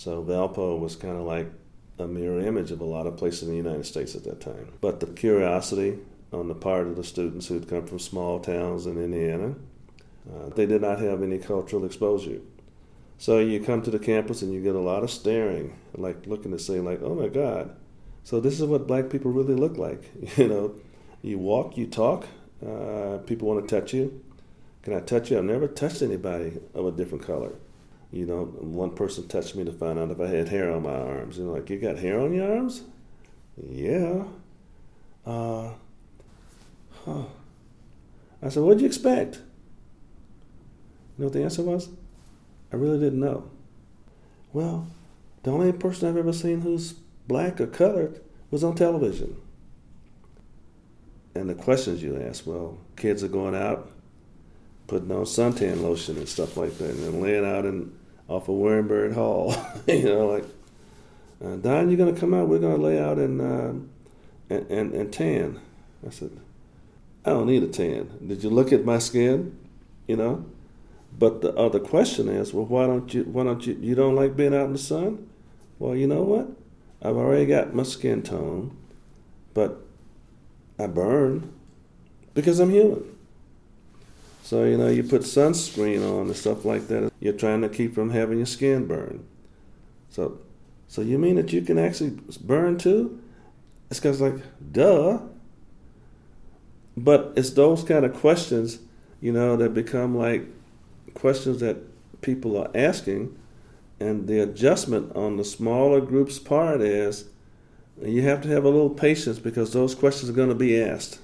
So Valpo was kind of like a mirror image of a lot of places in the United States at that time. But the curiosity on the part of the students who'd come from small towns in Indiana, uh, they did not have any cultural exposure. So you come to the campus and you get a lot of staring, like looking to say, like, "Oh my God, so this is what black people really look like." You know, you walk, you talk, uh, people want to touch you. Can I touch you? I've never touched anybody of a different color. You know, one person touched me to find out if I had hair on my arms. You know, like, you got hair on your arms? Yeah. Uh, huh. I said, what'd you expect? You know what the answer was? I really didn't know. Well, the only person I've ever seen who's black or colored was on television. And the questions you ask, well, kids are going out, putting on suntan lotion and stuff like that, and then laying out in off of Wehrenberg Hall. you know, like, uh, Don, you're going to come out, we're going to lay out in, and, and, and tan. I said, I don't need a tan. Did you look at my skin? You know? But the other question is, well, why don't you, why don't you, you don't like being out in the sun? Well, you know what? I've already got my skin tone, but I burn because I'm human. So, you know, you put sunscreen on and stuff like that. You're trying to keep from having your skin burn. So, so you mean that you can actually burn too? It's because like, duh. But it's those kind of questions, you know, that become like questions that people are asking, and the adjustment on the smaller group's part is you have to have a little patience because those questions are going to be asked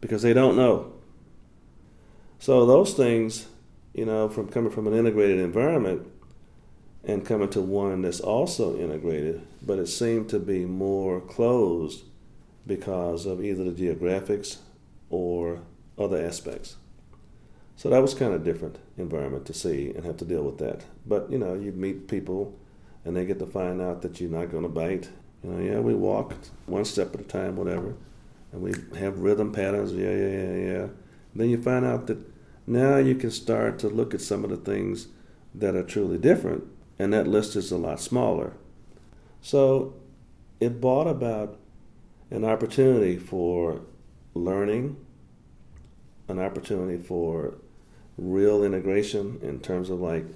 because they don't know. So those things, you know, from coming from an integrated environment and coming to one that's also integrated, but it seemed to be more closed because of either the geographics or other aspects. So that was kind of a different environment to see and have to deal with that. But you know, you meet people and they get to find out that you're not going to bite. You know, yeah, we walk one step at a time, whatever, and we have rhythm patterns. Yeah, yeah, yeah, yeah. Then you find out that now you can start to look at some of the things that are truly different, and that list is a lot smaller. So it brought about an opportunity for learning, an opportunity for real integration in terms of like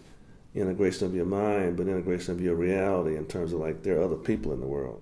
integration of your mind, but integration of your reality in terms of like there are other people in the world.